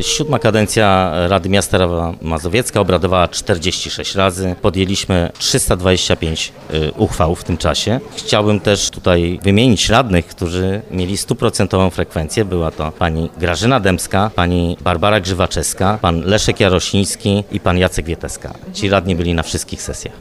Siódma kadencja Rady Miasta Rawa Mazowiecka obradowała 46 razy. Podjęliśmy 325 y, uchwał w tym czasie. Chciałbym też tutaj wymienić radnych, którzy mieli stuprocentową frekwencję. Była to pani Grażyna Dębska, pani Barbara Grzywaczewska, pan Leszek Jarosiński i pan Jacek Wieteska. Ci radni byli na wszystkich sesjach.